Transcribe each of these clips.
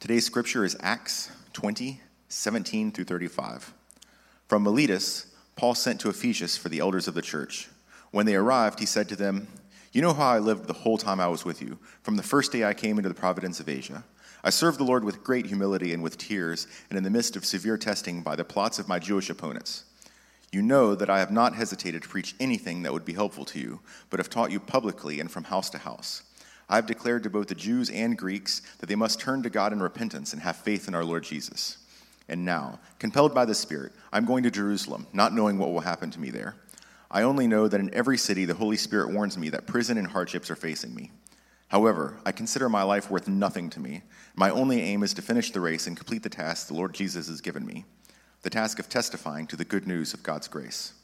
Today's scripture is Acts 20, 17 through 35. From Miletus, Paul sent to Ephesus for the elders of the church. When they arrived, he said to them, You know how I lived the whole time I was with you, from the first day I came into the province of Asia. I served the Lord with great humility and with tears, and in the midst of severe testing by the plots of my Jewish opponents. You know that I have not hesitated to preach anything that would be helpful to you, but have taught you publicly and from house to house. I have declared to both the Jews and Greeks that they must turn to God in repentance and have faith in our Lord Jesus. And now, compelled by the Spirit, I'm going to Jerusalem, not knowing what will happen to me there. I only know that in every city the Holy Spirit warns me that prison and hardships are facing me. However, I consider my life worth nothing to me. My only aim is to finish the race and complete the task the Lord Jesus has given me the task of testifying to the good news of God's grace.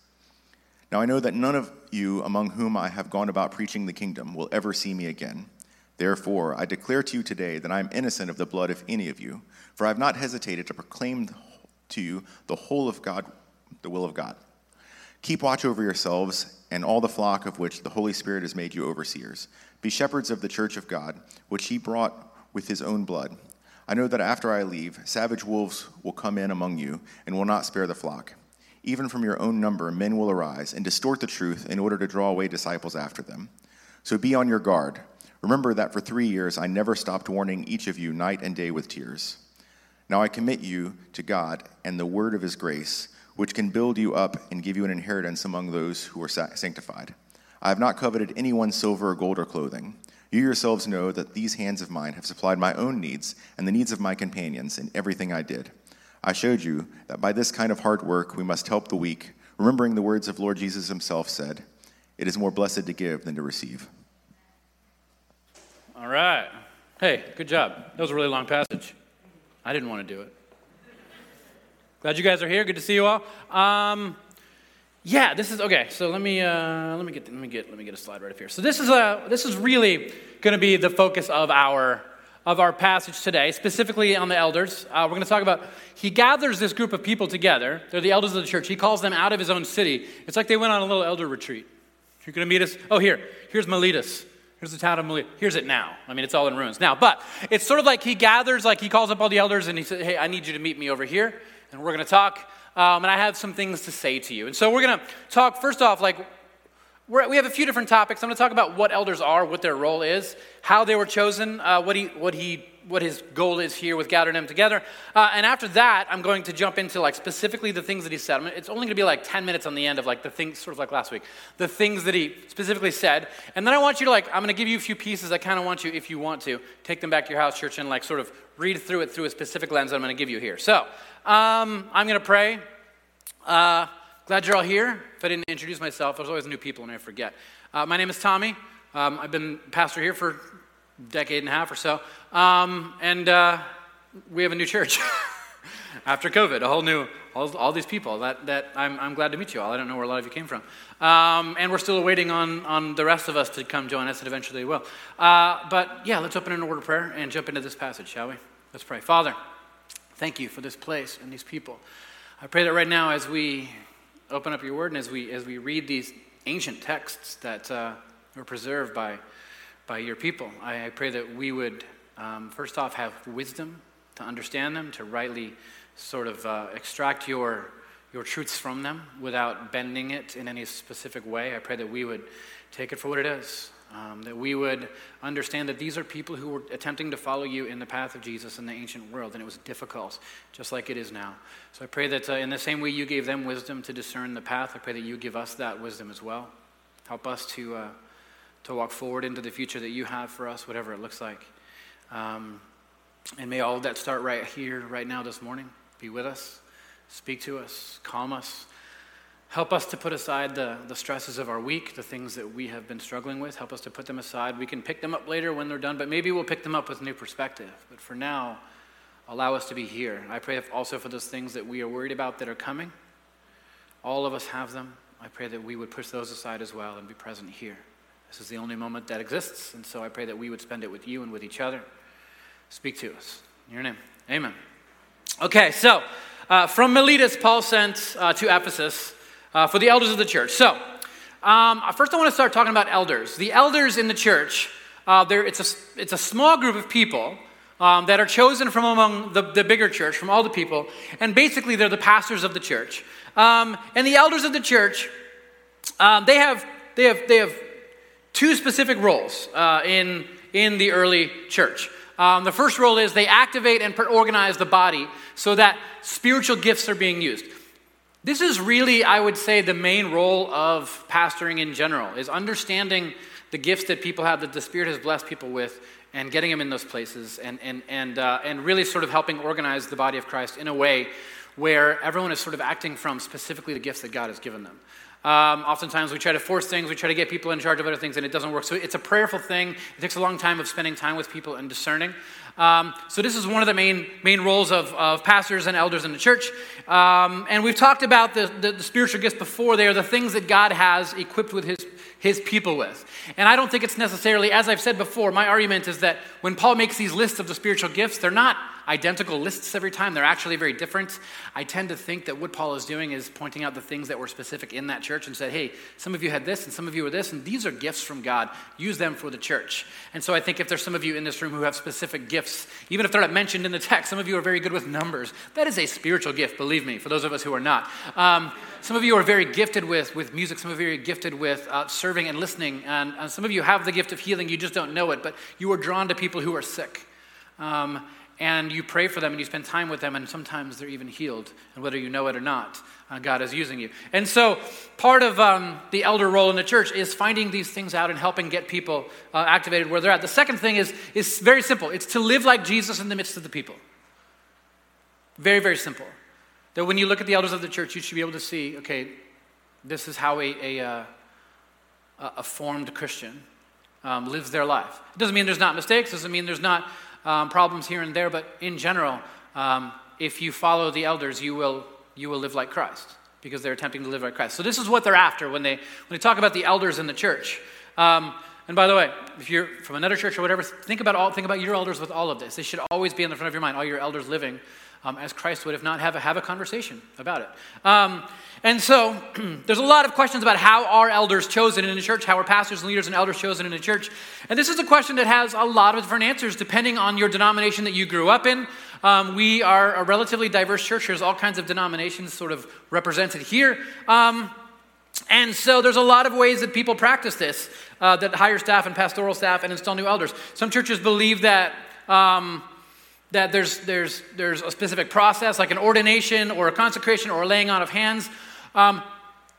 Now I know that none of you among whom I have gone about preaching the kingdom will ever see me again. Therefore, I declare to you today that I am innocent of the blood of any of you, for I have not hesitated to proclaim to you the whole of God, the will of God. Keep watch over yourselves and all the flock of which the Holy Spirit has made you overseers. Be shepherds of the church of God, which he brought with his own blood. I know that after I leave, savage wolves will come in among you and will not spare the flock. Even from your own number, men will arise and distort the truth in order to draw away disciples after them. So be on your guard. Remember that for three years I never stopped warning each of you night and day with tears. Now I commit you to God and the word of his grace, which can build you up and give you an inheritance among those who are sanctified. I have not coveted anyone's silver or gold or clothing. You yourselves know that these hands of mine have supplied my own needs and the needs of my companions in everything I did. I showed you that by this kind of hard work we must help the weak, remembering the words of Lord Jesus himself said, It is more blessed to give than to receive. All right. Hey, good job. That was a really long passage. I didn't want to do it. Glad you guys are here. Good to see you all. Um, yeah, this is okay. So let me uh, let me get let me get let me get a slide right up here. So this is a this is really going to be the focus of our of our passage today, specifically on the elders. Uh, we're going to talk about he gathers this group of people together. They're the elders of the church. He calls them out of his own city. It's like they went on a little elder retreat. You're going to meet us. Oh, here, here's Miletus. Here's the town of Miletus. Here's it now. I mean, it's all in ruins now. But it's sort of like he gathers, like he calls up all the elders and he says, "Hey, I need you to meet me over here, and we're going to talk." um, and I have some things to say to you. And so we're going to talk first off, like, we have a few different topics. I'm going to talk about what elders are, what their role is, how they were chosen, uh, what, he, what, he, what his goal is here with gathering them together. Uh, and after that, I'm going to jump into like specifically the things that he said. I mean, it's only going to be like 10 minutes on the end of like the things, sort of like last week, the things that he specifically said. And then I want you to like, I'm going to give you a few pieces. I kind of want you, if you want to, take them back to your house church and like sort of read through it through a specific lens that I'm going to give you here. So um, I'm going to pray. Uh, glad you're all here. If I didn't introduce myself, there's always new people and I forget. Uh, my name is Tommy. Um, I've been pastor here for a decade and a half or so. Um, and uh, we have a new church after COVID, a whole new, all, all these people that, that I'm, I'm, glad to meet you all. I don't know where a lot of you came from. Um, and we're still waiting on, on the rest of us to come join us, and eventually they will. Uh, but yeah, let's open in word of prayer and jump into this passage, shall we? Let's pray. Father, thank you for this place and these people. I pray that right now, as we open up your word and as we, as we read these ancient texts that uh, were preserved by, by your people, I, I pray that we would, um, first off, have wisdom to understand them, to rightly sort of uh, extract your, your truths from them without bending it in any specific way. I pray that we would take it for what it is, um, that we would understand that these are people who were attempting to follow you in the path of Jesus in the ancient world, and it was difficult, just like it is now. So I pray that uh, in the same way you gave them wisdom to discern the path, I pray that you give us that wisdom as well. Help us to, uh, to walk forward into the future that you have for us, whatever it looks like. Um, and may all of that start right here, right now, this morning. Be with us, speak to us, calm us. Help us to put aside the, the stresses of our week, the things that we have been struggling with. Help us to put them aside. We can pick them up later when they're done, but maybe we'll pick them up with new perspective. But for now, allow us to be here. I pray also for those things that we are worried about that are coming. All of us have them. I pray that we would push those aside as well and be present here. This is the only moment that exists, and so I pray that we would spend it with you and with each other. Speak to us. In your name. Amen. Okay, so uh, from Miletus, Paul sent uh, to Ephesus uh, for the elders of the church. So, um, first I want to start talking about elders. The elders in the church, uh, it's, a, it's a small group of people um, that are chosen from among the, the bigger church, from all the people. And basically, they're the pastors of the church. Um, and the elders of the church, um, they, have, they, have, they have two specific roles uh, in, in the early church. Um, the first role is they activate and organize the body so that spiritual gifts are being used. This is really, I would say, the main role of pastoring in general, is understanding the gifts that people have, that the Spirit has blessed people with, and getting them in those places, and, and, and, uh, and really sort of helping organize the body of Christ in a way where everyone is sort of acting from specifically the gifts that God has given them. Um, oftentimes we try to force things, we try to get people in charge of other things, and it doesn't work. So it's a prayerful thing. It takes a long time of spending time with people and discerning. Um, so this is one of the main, main roles of, of pastors and elders in the church. Um, and we've talked about the, the, the spiritual gifts before. They are the things that God has equipped with his, his people with. And I don't think it's necessarily, as I've said before, my argument is that when Paul makes these lists of the spiritual gifts, they're not identical lists every time. They're actually very different. I tend to think that what Paul is doing is pointing out the things that were specific in that church and said, hey, some of you had this and some of you were this, and these are gifts from God. Use them for the church. And so I think if there's some of you in this room who have specific gifts, even if they're not mentioned in the text, some of you are very good with numbers. That is a spiritual gift, believe me, for those of us who are not. Um, some of you are very gifted with, with music, some of you are gifted with uh, serving and listening, and, and, some of you have the gift of healing, you just don't know it, but you are drawn to people who are sick. Um, and you pray for them and you spend time with them, and sometimes they're even healed. And whether you know it or not, uh, God is using you. And so, part of um, the elder role in the church is finding these things out and helping get people uh, activated where they're at. The second thing is, is very simple it's to live like Jesus in the midst of the people. Very, very simple. That when you look at the elders of the church, you should be able to see okay, this is how a, a, uh, a formed Christian um, lives their life. It doesn't mean there's not mistakes, it doesn't mean there's not um, problems here and there, but in general, um, if you follow the elders, you will, you will live like Christ because they're attempting to live like Christ. So this is what they're after when they, when they talk about the elders in the church. Um, and by the way, if you're from another church or whatever, think about, all, think about your elders with all of this. They should always be in the front of your mind, all your elders living um, as Christ would. If not, have a, have a conversation about it. Um, and so there's a lot of questions about how are elders chosen in the church, how are pastors and leaders and elders chosen in the church. And this is a question that has a lot of different answers depending on your denomination that you grew up in. Um, we are a relatively diverse church. There's all kinds of denominations sort of represented here. Um, and so there's a lot of ways that people practice this, uh, that hire staff and pastoral staff and install new elders. Some churches believe that um, that there's, there's, there's a specific process, like an ordination or a consecration or a laying on of hands. Um,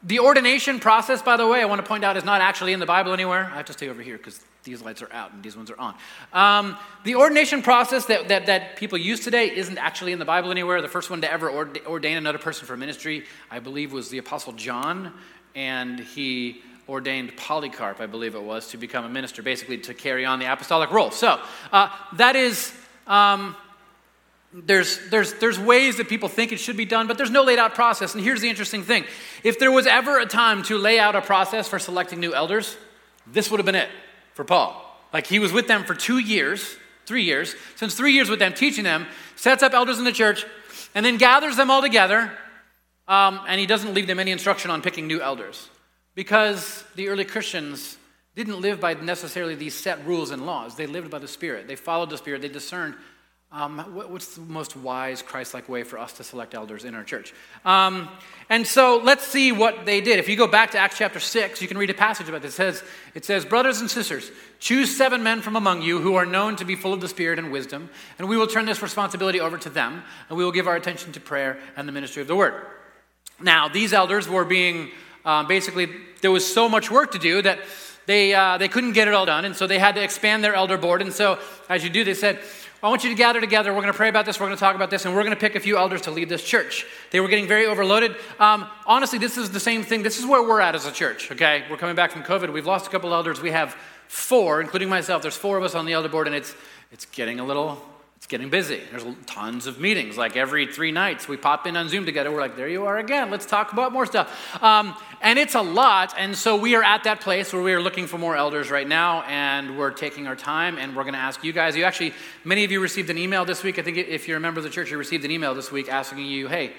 the ordination process, by the way, I want to point out, is not actually in the Bible anywhere. I have to stay over here because these lights are out and these ones are on. Um, the ordination process that, that, that, people use today isn't actually in the Bible anywhere. The first one to ever ordain another person for ministry, I believe, was the Apostle John, and he ordained Polycarp, I believe it was, to become a minister, basically to carry on the apostolic role. So uh, that is um, there's, there's, there's ways that people think it should be done, but there's no laid out process. And here's the interesting thing if there was ever a time to lay out a process for selecting new elders, this would have been it for Paul. Like he was with them for two years, three years, since three years with them, teaching them, sets up elders in the church, and then gathers them all together, um, and he doesn't leave them any instruction on picking new elders. Because the early Christians didn't live by necessarily these set rules and laws. They lived by the Spirit. They followed the Spirit. They discerned um, what's the most wise, Christ like way for us to select elders in our church? Um, and so let's see what they did. If you go back to Acts chapter 6, you can read a passage about this. It says, it says, Brothers and sisters, choose seven men from among you who are known to be full of the Spirit and wisdom, and we will turn this responsibility over to them, and we will give our attention to prayer and the ministry of the word. Now, these elders were being um, basically, there was so much work to do that they, uh, they couldn't get it all done, and so they had to expand their elder board. And so, as you do, they said, I want you to gather together. We're going to pray about this. We're going to talk about this, and we're going to pick a few elders to lead this church. They were getting very overloaded. Um, honestly, this is the same thing. This is where we're at as a church, okay? We're coming back from COVID. We've lost a couple elders. We have four, including myself. There's four of us on the elder board, and it's, it's getting a little it's getting busy. There's tons of meetings. Like every three nights, we pop in on Zoom together. We're like, there you are again. Let's talk about more stuff. Um, and it's a lot. And so we are at that place where we are looking for more elders right now, and we're taking our time, and we're going to ask you guys. You actually, many of you received an email this week. I think if you're a member of the church, you received an email this week asking you, hey,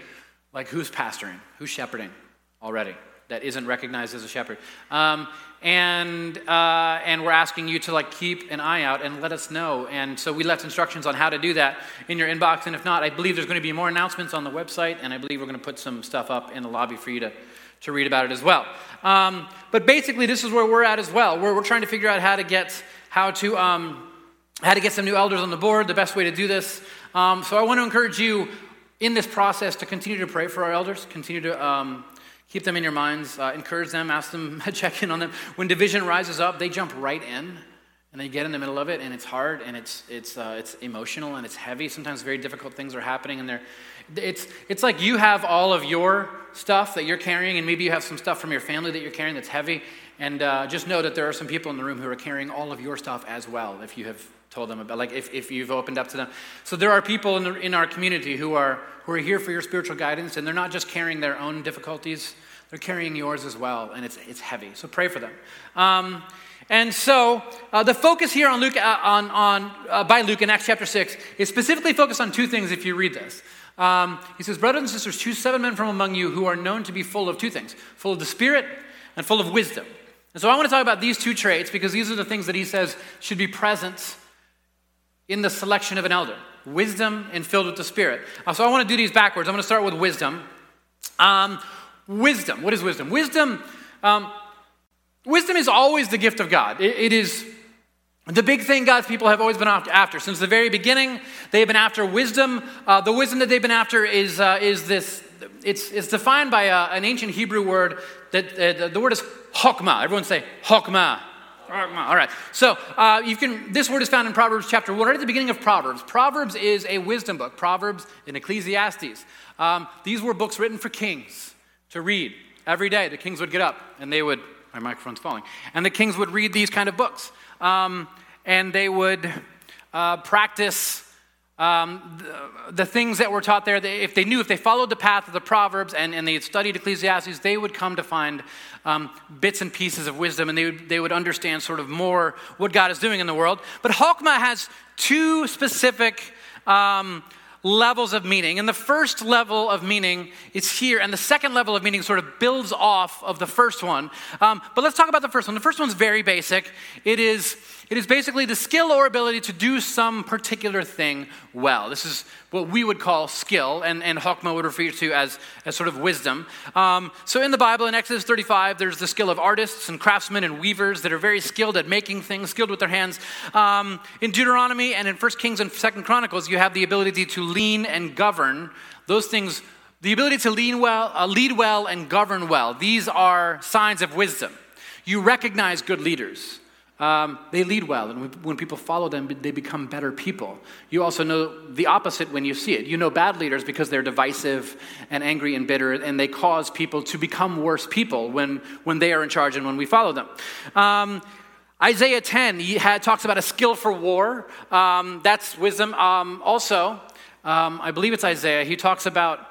like who's pastoring? Who's shepherding already? that isn't recognized as a shepherd. Um, and uh, and we're asking you to like keep an eye out and let us know. And so we left instructions on how to do that in your inbox. And if not, I believe there's going to be more announcements on the website, and I believe we're going to put some stuff up in the lobby for you to to read about it as well. Um, but basically, this is where we're at as well. We're, we're trying to figure out how to get how to um, how to get some new elders on the board. The best way to do this. Um, so I want to encourage you in this process to continue to pray for our elders. Continue to um, keep them in your minds. Uh, encourage them. Ask them. check in on them. When division rises up, they jump right in and they get in the middle of it and it's hard and it's it's uh, it's emotional and it's heavy sometimes very difficult things are happening and they're it's, it's like you have all of your stuff that you're carrying, and maybe you have some stuff from your family that you're carrying that's heavy. And uh, just know that there are some people in the room who are carrying all of your stuff as well, if you have told them about, like if, if you've opened up to them. So there are people in, the, in our community who are, who are here for your spiritual guidance, and they're not just carrying their own difficulties, they're carrying yours as well, and it's, it's heavy. So pray for them. Um, and so uh, the focus here on Luke, uh, on, on, uh, by Luke in Acts chapter 6 is specifically focused on two things if you read this. Um, he says, Brothers and sisters, choose seven men from among you who are known to be full of two things full of the Spirit and full of wisdom. And so I want to talk about these two traits because these are the things that he says should be present in the selection of an elder wisdom and filled with the Spirit. Uh, so I want to do these backwards. I'm going to start with wisdom. Um, wisdom. What is wisdom? Wisdom. Um, wisdom is always the gift of God. it, it is the big thing God's people have always been after. Since the very beginning, they've been after wisdom. Uh, the wisdom that they've been after is, uh, is this, it's, it's defined by a, uh, an ancient Hebrew word that uh, the word is chokmah. Everyone say chokmah. All right. So uh, you can. This word is found in Proverbs chapter one, right at the beginning of Proverbs. Proverbs is a wisdom book. Proverbs and Ecclesiastes. Um, these were books written for kings to read every day. The kings would get up and they would. My microphone's falling. And the kings would read these kind of books um, and they would uh, practice um, the, the, things that were taught there. They, if they knew, if they followed the path of the Proverbs and, and they had studied Ecclesiastes, they would come to find um, bits and pieces of wisdom and they would, they would understand sort of more what God is doing in the world. But Chokmah has two specific um, levels of meaning. And the first level of meaning is here, and the second level of meaning sort of builds off of the first one. Um, but let's talk about the first one. The first one's very basic. It is it is basically the skill or ability to do some particular thing well. This is what we would call skill, and, and Chokmah would refer to as, as sort of wisdom. Um, so in the Bible, in Exodus 35, there's the skill of artists and craftsmen and weavers that are very skilled at making things, skilled with their hands. Um, in Deuteronomy and in 1 Kings and 2 Chronicles, you have the ability to lean and govern. Those things, the ability to lean well, uh, lead well and govern well, these are signs of wisdom. You recognize good leaders. Um, they lead well, and when people follow them, they become better people. You also know the opposite when you see it. You know bad leaders because they're divisive and angry and bitter, and they cause people to become worse people when, when they are in charge and when we follow them. Um, Isaiah 10 he had, talks about a skill for war. Um, that's wisdom. Um, also, um, I believe it's Isaiah, he talks about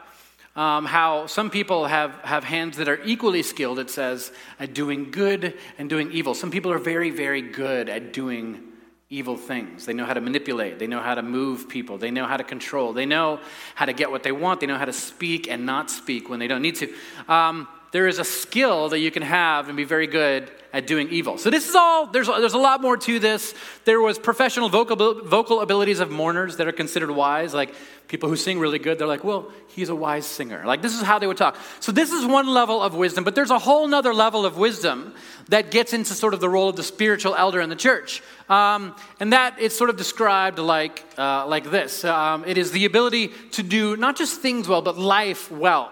um, how some people have, have hands that are equally skilled, it says, at doing good and doing evil. Some people are very, very good at doing evil things. They know how to manipulate, they know how to move people, they know how to control, they know how to get what they want, they know how to speak and not speak when they don't need to. Um, there is a skill that you can have and be very good at doing evil. So this is all, there's, there's a lot more to this. There was professional vocal, vocal abilities of mourners that are considered wise, like people who sing really good, they're like, well, he's a wise singer. Like this is how they would talk. So this is one level of wisdom, but there's a whole nother level of wisdom that gets into sort of the role of the spiritual elder in the church. Um, and that it's sort of described like, uh, like this. Um, it is the ability to do not just things well, but life well.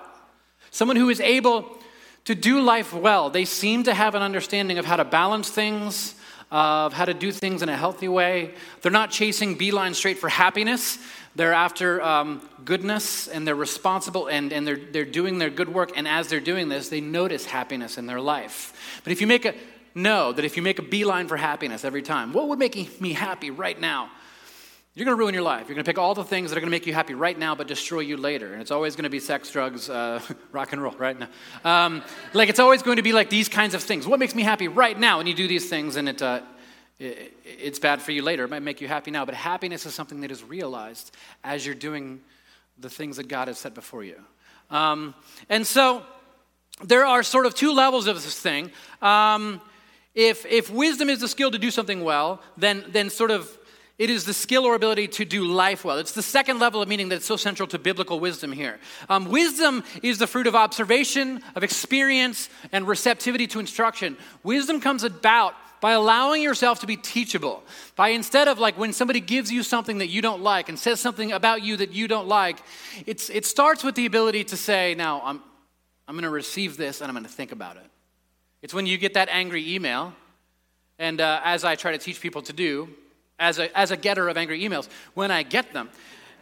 Someone who is able to do life well. They seem to have an understanding of how to balance things, of how to do things in a healthy way. They're not chasing beeline straight for happiness. They're after um, goodness and they're responsible and, and they're, they're doing their good work. And as they're doing this, they notice happiness in their life. But if you make a know that if you make a beeline for happiness every time, what would make me happy right now? You're going to ruin your life. You're going to pick all the things that are going to make you happy right now, but destroy you later. And it's always going to be sex, drugs, uh, rock and roll, right now. Um, like it's always going to be like these kinds of things. What makes me happy right now? And you do these things, and it, uh, it, it's bad for you later. It might make you happy now, but happiness is something that is realized as you're doing the things that God has set before you. Um, and so there are sort of two levels of this thing. Um, if, if wisdom is the skill to do something well, then, then sort of it is the skill or ability to do life well. It's the second level of meaning that's so central to biblical wisdom here. Um, wisdom is the fruit of observation, of experience, and receptivity to instruction. Wisdom comes about by allowing yourself to be teachable. By instead of like when somebody gives you something that you don't like and says something about you that you don't like, it's, it starts with the ability to say, now I'm, I'm going to receive this and I'm going to think about it. It's when you get that angry email, and uh, as I try to teach people to do, as a, as a getter of angry emails, when I get them,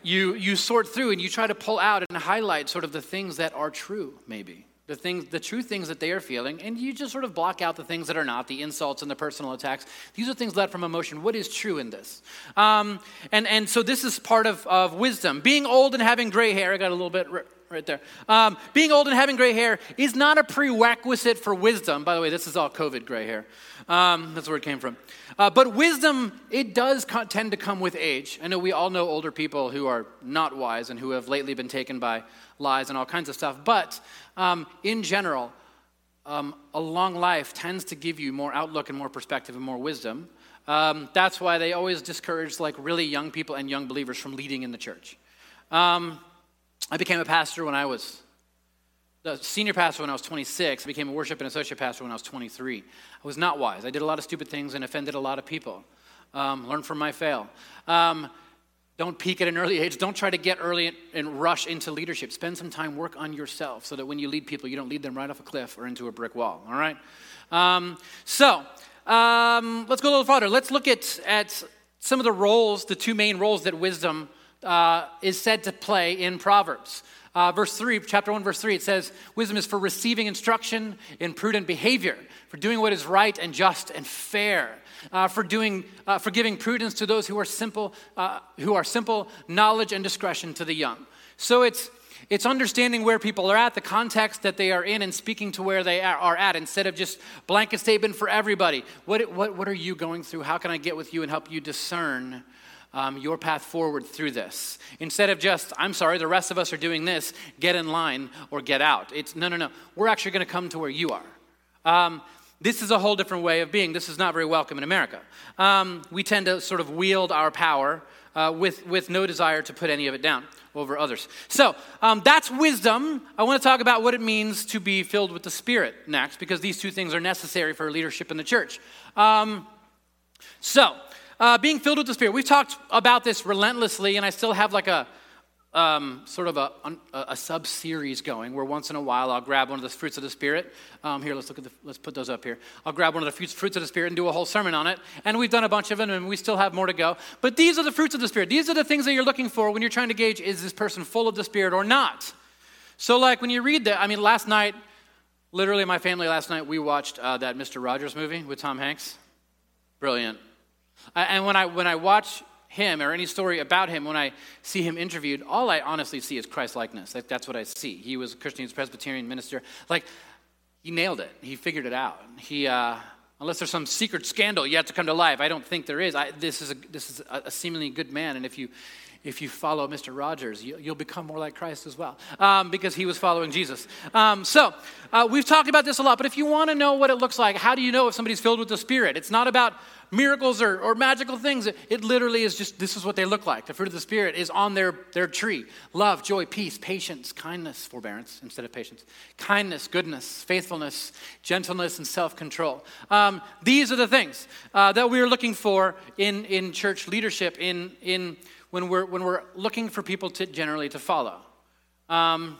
you, you sort through and you try to pull out and highlight sort of the things that are true, maybe. The, things, the true things that they are feeling, and you just sort of block out the things that are not, the insults and the personal attacks. These are things led from emotion. What is true in this? Um, and, and so this is part of, of wisdom. Being old and having gray hair, I got a little bit right there. Um, being old and having gray hair is not a prerequisite for wisdom. By the way, this is all COVID gray hair. Um, that's where it came from. Uh, but wisdom, it does co- tend to come with age. I know we all know older people who are not wise and who have lately been taken by lies and all kinds of stuff. But um, in general, um, a long life tends to give you more outlook and more perspective and more wisdom. Um, that's why they always discourage like really young people and young believers from leading in the church. Um, I became a pastor when I was the senior pastor when I was 26. I became a worship and associate pastor when I was 23. I was not wise. I did a lot of stupid things and offended a lot of people. Um, learn from my fail. Um, don't peak at an early age. Don't try to get early and rush into leadership. Spend some time, work on yourself so that when you lead people, you don't lead them right off a cliff or into a brick wall. All right? Um, so, um, let's go a little farther. Let's look at, at some of the roles, the two main roles that wisdom uh, is said to play in Proverbs. Uh, verse 3, chapter 1, verse 3, it says, Wisdom is for receiving instruction in prudent behavior, for doing what is right and just and fair, uh, for, doing, uh, for giving prudence to those who are simple, uh, who are simple, knowledge and discretion to the young. So it's, it's understanding where people are at, the context that they are in, and speaking to where they are at instead of just blanket statement for everybody. What, what, what are you going through? How can I get with you and help you discern um, your path forward through this. Instead of just, I'm sorry, the rest of us are doing this, get in line or get out. It's no, no, no. We're actually going to come to where you are. Um, this is a whole different way of being. This is not very welcome in America. Um, we tend to sort of wield our power uh, with, with no desire to put any of it down over others. So um, that's wisdom. I want to talk about what it means to be filled with the Spirit next, because these two things are necessary for leadership in the church. Um, so, uh, being filled with the Spirit. We've talked about this relentlessly, and I still have like a um, sort of a, a, a sub series going where once in a while I'll grab one of the fruits of the Spirit. Um, here, let's look at the, let's put those up here. I'll grab one of the fruits, of the Spirit and do a whole sermon on it. And we've done a bunch of them, and we still have more to go. But these are the fruits of the Spirit. These are the things that you're looking for when you're trying to gauge is this person full of the Spirit or not. So, like when you read that, I mean, last night, literally, my family last night, we watched uh, that Mr. Rogers movie with Tom Hanks. Brilliant. And when I, when I watch him or any story about him, when I see him interviewed, all I honestly see is Christ likeness. Like, that's what I see. He was a Christian, Presbyterian minister. Like, he nailed it. He figured it out. He, uh, unless there's some secret scandal have to come to life, I don't think there is. I, this is, a, this is a, a seemingly good man, and if you, if you follow Mr. Rogers, you, will become more like Christ as well, um, because he was following Jesus. Um, so, uh, we've talked about this a lot, but if you want to know what it looks like, how do you know if somebody's filled with the Spirit? It's not about miracles or, or magical things. It, it literally is just this is what they look like. The fruit of the Spirit is on their, their tree love, joy, peace, patience, kindness, forbearance instead of patience, kindness, goodness, faithfulness, gentleness, and self control. Um, these are the things uh, that we're looking for in, in church leadership, in, in, when, we're, when we're looking for people to generally to follow. Um,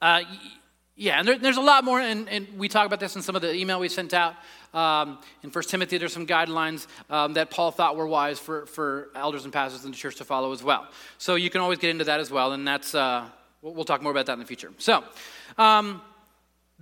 uh, yeah, and there, there's a lot more, and, and, we talk about this in some of the email we sent out. Um, in 1 Timothy, there's some guidelines um, that Paul thought were wise for, for elders and pastors in the church to follow as well. So you can always get into that as well, and that's, uh, we'll, we'll, talk more about that in the future. So, um,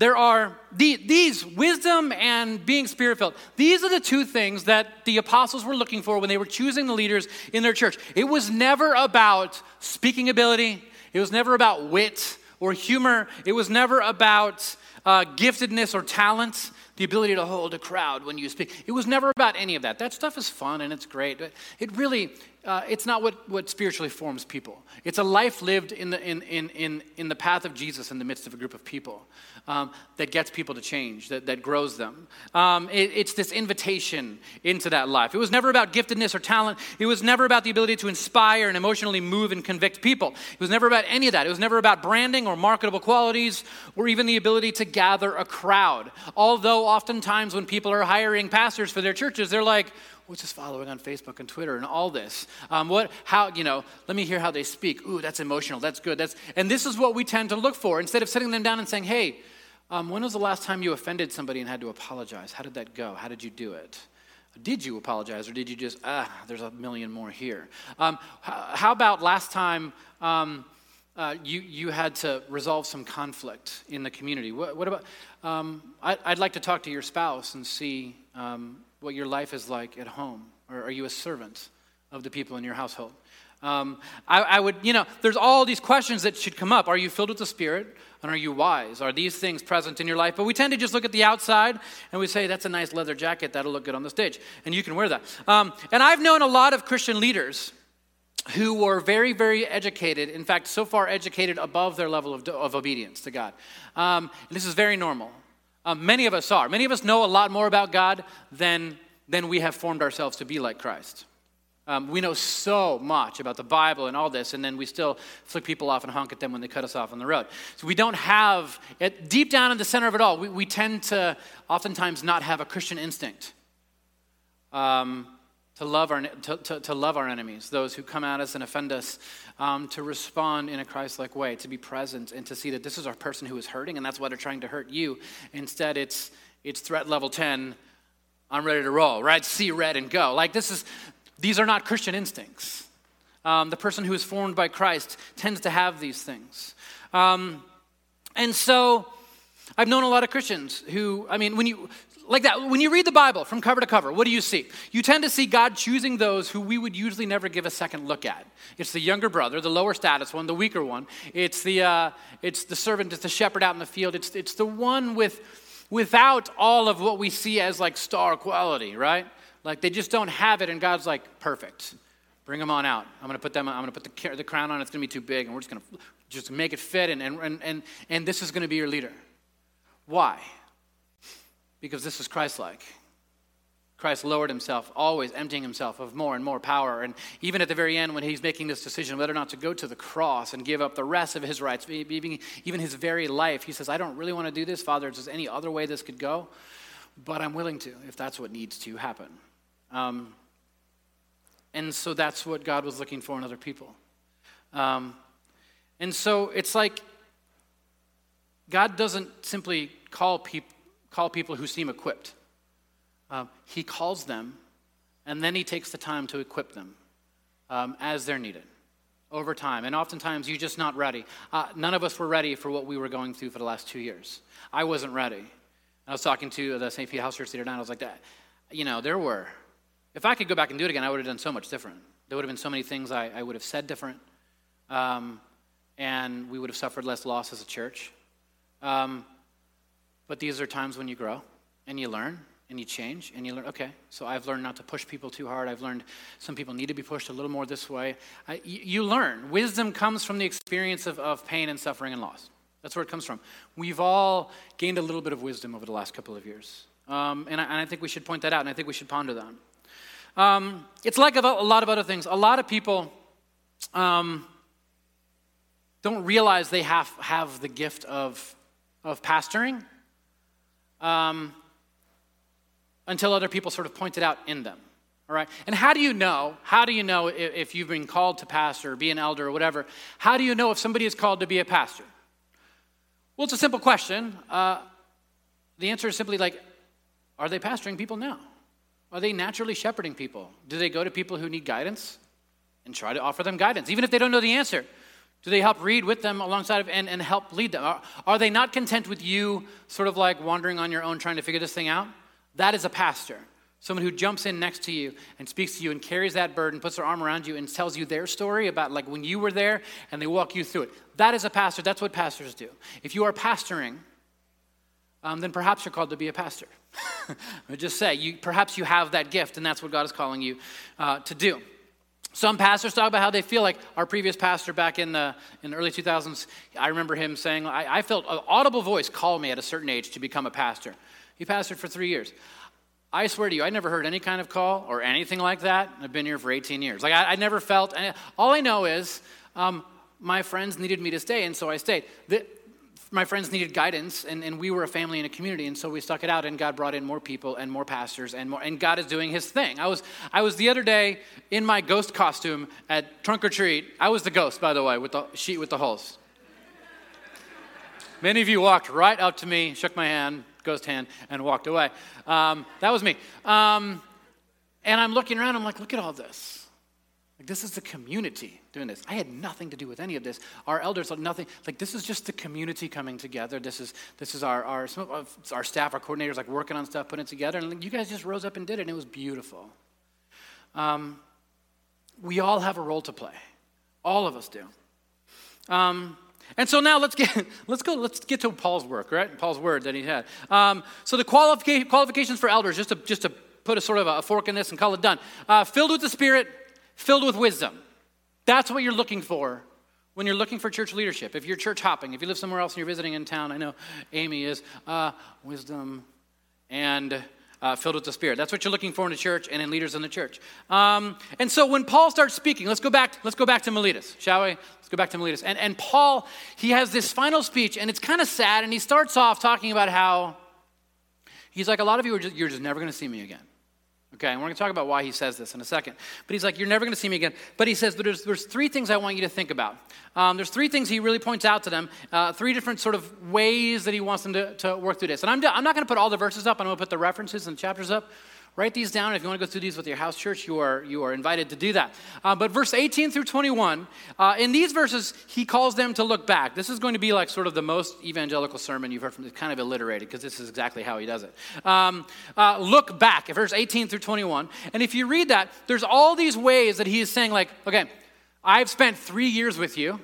there are the, these wisdom and being spirit filled. These are the two things that the apostles were looking for when they were choosing the leaders in their church. It was never about speaking ability, it was never about wit or humor, it was never about uh, giftedness or talent the ability to hold a crowd when you speak. It was never about any of that. That stuff is fun and it's great. But it really, uh, it's not what, what spiritually forms people. It's a life lived in the, in, in, in, in the path of Jesus in the midst of a group of people um, that gets people to change, that, that grows them. Um, it, it's this invitation into that life. It was never about giftedness or talent. It was never about the ability to inspire and emotionally move and convict people. It was never about any of that. It was never about branding or marketable qualities or even the ability to gather a crowd. Although, oftentimes, when people are hiring pastors for their churches, they're like, what's this following on Facebook and Twitter and all this? Um, what, how, you know, let me hear how they speak. Ooh, that's emotional. That's good. That's, and this is what we tend to look for instead of sitting them down and saying, hey, um, when was the last time you offended somebody and had to apologize? How did that go? How did you do it? Did you apologize or did you just, ah, there's a million more here? Um, how about last time um, uh, you, you had to resolve some conflict in the community? What, what about, um, I, would like to talk to your spouse and see um, what your life is like at home? Or are you a servant of the people in your household? Um, I, I, would, you know, there's all these questions that should come up. Are you filled with the Spirit? And are you wise? Are these things present in your life? But we tend to just look at the outside and we say, that's a nice leather jacket. That'll look good on the stage. And you can wear that. Um, and I've known a lot of Christian leaders who were very, very educated. In fact, so far educated above their level of, of obedience to God. Um, this is very normal. Um, many of us are. Many of us know a lot more about God than, than we have formed ourselves to be like Christ. Um, we know so much about the Bible and all this, and then we still flick people off and honk at them when they cut us off on the road. So we don't have, it, deep down in the center of it all, we, we tend to oftentimes not have a Christian instinct. Um, to love our, to, to, to, love our enemies, those who come at us and offend us, um, to respond in a Christ like way, to be present and to see that this is our person who is hurting and that's why they're trying to hurt you. Instead, it's, it's threat level 10, I'm ready to roll, right? See red and go. Like, this is, these are not Christian instincts. Um, the person who is formed by Christ tends to have these things. Um, and so, I've known a lot of Christians who, I mean, when you, like that. When you read the Bible from cover to cover, what do you see? You tend to see God choosing those who we would usually never give a second look at. It's the younger brother, the lower status one, the weaker one. It's the, uh, it's the servant, it's the shepherd out in the field. It's, it's the one with, without all of what we see as like star quality, right? Like they just don't have it, and God's like, perfect. Bring them on out. I'm going to put them. I'm going to put the, the crown on. It's going to be too big, and we're just going to just make it fit. And, and, and, and this is going to be your leader. Why? Because this is Christ like. Christ lowered himself, always emptying himself of more and more power. And even at the very end, when he's making this decision whether or not to go to the cross and give up the rest of his rights, even, even his very life, he says, I don't really want to do this, Father. Is there any other way this could go? But I'm willing to, if that's what needs to happen. Um, and so that's what God was looking for in other people. Um, and so it's like God doesn't simply call people call people who seem equipped. Uh, he calls them, and then he takes the time to equip them um, as they're needed over time. And oftentimes, you're just not ready. Uh, none of us were ready for what we were going through for the last two years. I wasn't ready. I was talking to the St. Pete House Church other night. I was like, that. You know, there were. If I could go back and do it again, I would have done so much different. There would have been so many things I, I would have said different, um, and we would have suffered less loss as a church. Um, but these are times when you grow and you learn and you change and you learn, okay, so I've learned not to push people too hard. I've learned some people need to be pushed a little more this way. I, you, learn. Wisdom comes from the experience of, of pain and suffering and loss. That's where it comes from. We've all gained a little bit of wisdom over the last couple of years. Um, and, I, and, I, think we should point that out, and I think we should ponder that. Um, it's like a, a, lot of other things. A lot of people um, don't realize they have, have the gift of, of pastoring um, until other people sort of point it out in them. All right? And how do you know? How do you know if, if you've been called to pastor or be an elder or whatever? How do you know if somebody is called to be a pastor? Well, it's a simple question. Uh, the answer is simply like, are they pastoring people now? Are they naturally shepherding people? Do they go to people who need guidance and try to offer them guidance, even if they don't know the answer? Do they help read with them alongside of and, and help lead them? Are, are they not content with you sort of like wandering on your own trying to figure this thing out? That is a pastor. Someone who jumps in next to you and speaks to you and carries that burden, puts their arm around you and tells you their story about like when you were there and they walk you through it. That is a pastor. That's what pastors do. If you are pastoring, um, then perhaps you're called to be a pastor. I just say, you, perhaps you have that gift and that's what God is calling you uh, to do. Some pastors talk about how they feel like our previous pastor back in the, in the early 2000s. I remember him saying, I, I felt an audible voice call me at a certain age to become a pastor. He pastored for three years. I swear to you, I never heard any kind of call or anything like that. I've been here for 18 years. Like, I, I never felt, any, all I know is um, my friends needed me to stay, and so I stayed. The, my friends needed guidance, and, and we were a family and a community, and so we stuck it out, and God brought in more people and more pastors, and more, and God is doing His thing. I was, I was the other day in my ghost costume at trunk or treat. I was the ghost, by the way, with the sheet with the holes. Many of you walked right up to me, shook my hand, ghost hand, and walked away. Um, that was me. Um, and I'm looking around, I'm like, look at all this. Like, this is the community doing this. I had nothing to do with any of this. Our elders had nothing. Like, this is just the community coming together. This is, this is our, our, our staff, our coordinators, like working on stuff, putting it together. And you guys just rose up and did it, and it was beautiful. Um, we all have a role to play. All of us do. Um, and so now let's get let's go let's get to Paul's work, right? Paul's word that he had. Um, so the qualific- qualifications for elders, just to just to put a sort of a fork in this and call it done. Uh, filled with the Spirit, filled with wisdom. That's what you're looking for when you're looking for church leadership. If you're church hopping, if you live somewhere else and you're visiting in town, I know Amy is uh, wisdom and uh, filled with the Spirit. That's what you're looking for in a church and in leaders in the church. Um, and so when Paul starts speaking, let's go back. Let's go back to Miletus, shall we? Let's go back to Miletus. And and Paul, he has this final speech, and it's kind of sad. And he starts off talking about how he's like, a lot of you are just, you're just never going to see me again. Okay, and we're going to talk about why he says this in a second. But he's like, You're never going to see me again. But he says, There's, there's three things I want you to think about. Um, there's three things he really points out to them, uh, three different sort of ways that he wants them to, to work through this. And I'm, I'm not going to put all the verses up, I'm going to put the references and chapters up. Write these down. If you want to go through these with your house church, you are, you are invited to do that. Uh, but verse 18 through 21, uh, in these verses, he calls them to look back. This is going to be like sort of the most evangelical sermon you've heard from. It's kind of alliterated because this is exactly how he does it. Um, uh, look back, verse 18 through 21. And if you read that, there's all these ways that he is saying, like, okay, I've spent three years with you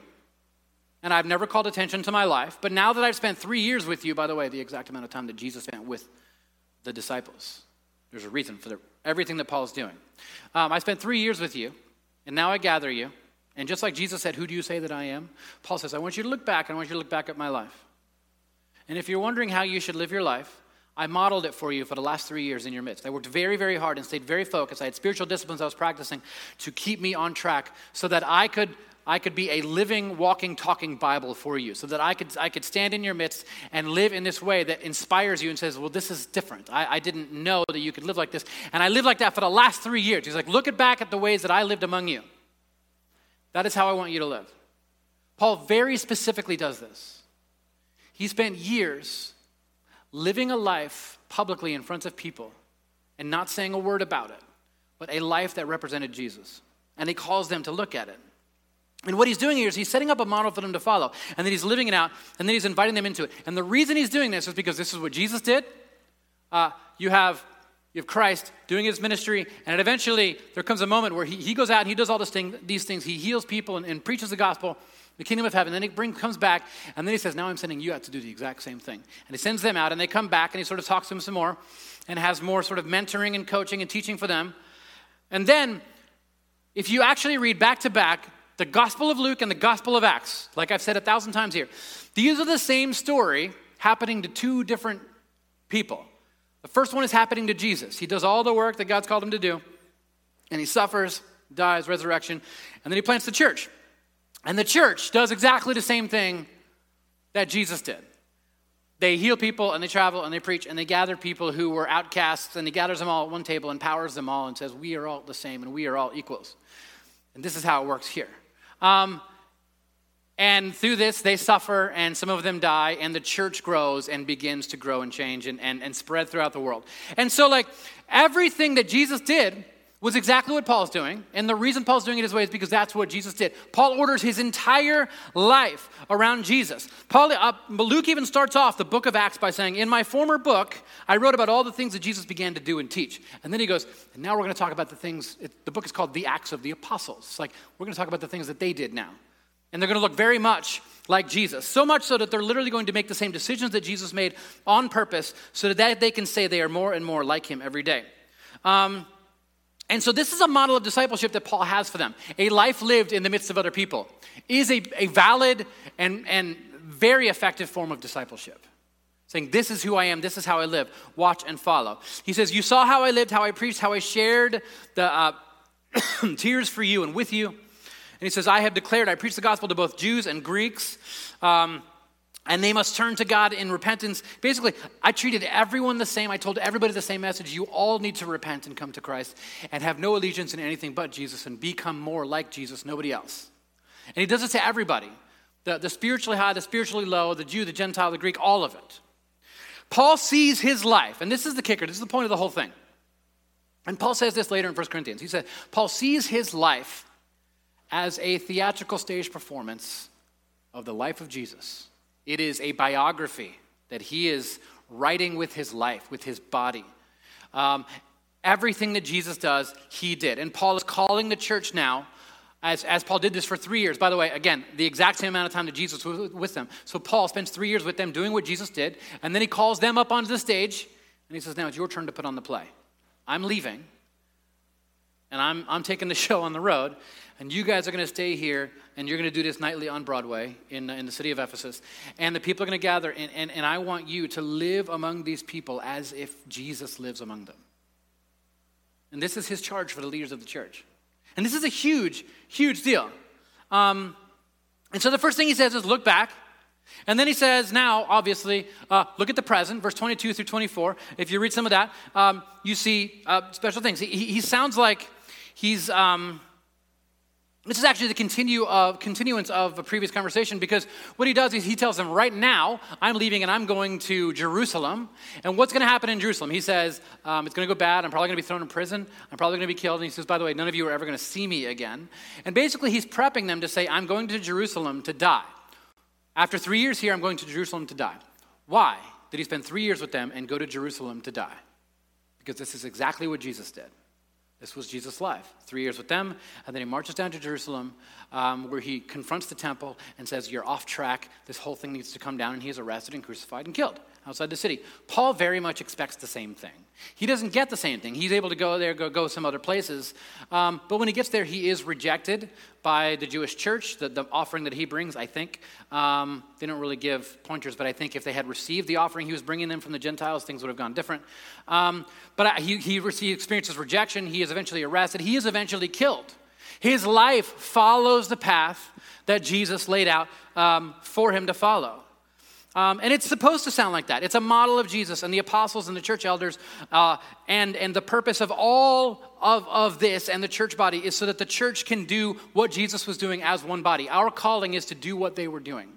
and I've never called attention to my life. But now that I've spent three years with you, by the way, the exact amount of time that Jesus spent with the disciples, there's a reason for the, everything that Paul's doing. Um, I spent three years with you, and now I gather you. And just like Jesus said, Who do you say that I am? Paul says, I want you to look back, and I want you to look back at my life. And if you're wondering how you should live your life, I modeled it for you for the last three years in your midst. I worked very, very hard and stayed very focused. I had spiritual disciplines I was practicing to keep me on track so that I could I could be a living, walking, talking Bible for you so that I could, I could stand in your midst and live in this way that inspires you and says, Well, this is different. I, I didn't know that you could live like this. And I lived like that for the last three years. He's like, Look back at the ways that I lived among you. That is how I want you to live. Paul very specifically does this. He spent years living a life publicly in front of people and not saying a word about it, but a life that represented Jesus. And he calls them to look at it. And what he's doing here is he's setting up a model for them to follow. And then he's living it out, and then he's inviting them into it. And the reason he's doing this is because this is what Jesus did. Uh, you, have, you have Christ doing his ministry, and eventually there comes a moment where he, he goes out and he does all this thing, these things. He heals people and, and preaches the gospel, the kingdom of heaven. Then he bring, comes back, and then he says, Now I'm sending you out to do the exact same thing. And he sends them out, and they come back, and he sort of talks to them some more, and has more sort of mentoring and coaching and teaching for them. And then, if you actually read back to back, the Gospel of Luke and the Gospel of Acts, like I've said a thousand times here, these are the same story happening to two different people. The first one is happening to Jesus. He does all the work that God's called him to do, and he suffers, dies, resurrection, and then he plants the church. And the church does exactly the same thing that Jesus did. They heal people and they travel and they preach and they gather people who were outcasts and he gathers them all at one table, empowers them all, and says, We are all the same and we are all equals. And this is how it works here. Um, and through this, they suffer, and some of them die, and the church grows and begins to grow and change and, and, and spread throughout the world. And so, like, everything that Jesus did was exactly what Paul's doing. And the reason Paul's doing it his way is because that's what Jesus did. Paul orders his entire life around Jesus. Paul, uh, Luke even starts off the book of Acts by saying, In my former book, I wrote about all the things that Jesus began to do and teach. And then he goes, And now we're going to talk about the things, it, the book is called The Acts of the Apostles. It's like, we're going to talk about the things that they did now. And they're going to look very much like Jesus. So much so that they're literally going to make the same decisions that Jesus made on purpose so that they can say they are more and more like him every day. Um, And so, this is a model of discipleship that Paul has for them. A life lived in the midst of other people is a, a valid and, and very effective form of discipleship. Saying, This is who I am, this is how I live, watch and follow. He says, You saw how I lived, how I preached, how I shared the uh, tears for you and with you. And he says, I have declared, I preach the gospel to both Jews and Greeks. Um, and they must turn to God in repentance. Basically, I treated everyone the same. I told everybody the same message. You all need to repent and come to Christ and have no allegiance in anything but Jesus and become more like Jesus, nobody else. And he does it to everybody the, the spiritually high, the spiritually low, the Jew, the Gentile, the Greek, all of it. Paul sees his life, and this is the kicker, this is the point of the whole thing. And Paul says this later in 1 Corinthians. He said, Paul sees his life as a theatrical stage performance of the life of Jesus. It is a biography that he is writing with his life, with his body. Um, everything that Jesus does, he did. And Paul is calling the church now, as, as Paul did this for three years. By the way, again, the exact same amount of time that Jesus was with them. So Paul spends three years with them doing what Jesus did, and then he calls them up onto the stage, and he says, Now it's your turn to put on the play. I'm leaving, and I'm, I'm taking the show on the road, and you guys are going to stay here and you're going to do this nightly on Broadway in, in the city of Ephesus. And the people are going to gather, and, and, and I want you to live among these people as if Jesus lives among them. And this is his charge for the leaders of the church. And this is a huge, huge deal. Um, and so the first thing he says is look back. And then he says, now, obviously, uh, look at the present, verse 22 through 24. If you read some of that, um, you see uh, special things. He, he, sounds like he's. Um, this is actually the continue of, continuance of a previous conversation because what he does is he tells them, right now, I'm leaving and I'm going to Jerusalem. And what's going to happen in Jerusalem? He says, um, it's going to go bad. I'm probably going to be thrown in prison. I'm probably going to be killed. And he says, by the way, none of you are ever going to see me again. And basically, he's prepping them to say, I'm going to Jerusalem to die. After three years here, I'm going to Jerusalem to die. Why did he spend three years with them and go to Jerusalem to die? Because this is exactly what Jesus did. This was Jesus' life. Three years with them, and then he marches down to Jerusalem, um, where he confronts the temple and says, You're off track. This whole thing needs to come down. And he is arrested and crucified and killed outside the city. Paul very much expects the same thing. He doesn't get the same thing. He's able to go there, go, go some other places. Um, but when he gets there, he is rejected by the Jewish church. The, the offering that he brings, I think, um, they don't really give pointers, but I think if they had received the offering he was bringing them from the Gentiles, things would have gone different. Um, but he, he, he experiences rejection. He is eventually arrested. He is eventually killed. His life follows the path that Jesus laid out um, for him to follow. Um, and it's supposed to sound like that. It's a model of Jesus and the apostles and the church elders. Uh, and, and the purpose of all of, of this and the church body is so that the church can do what Jesus was doing as one body. Our calling is to do what they were doing.